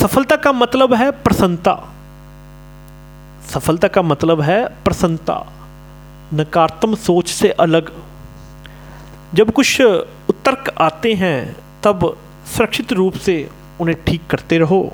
सफलता का मतलब है प्रसन्नता। सफलता का मतलब है प्रसन्नता। नकारात्मक सोच से अलग। जब कुछ उत्तर्क आते हैं, तब सुरक्षित रूप से उन्हें ठीक करते रहो।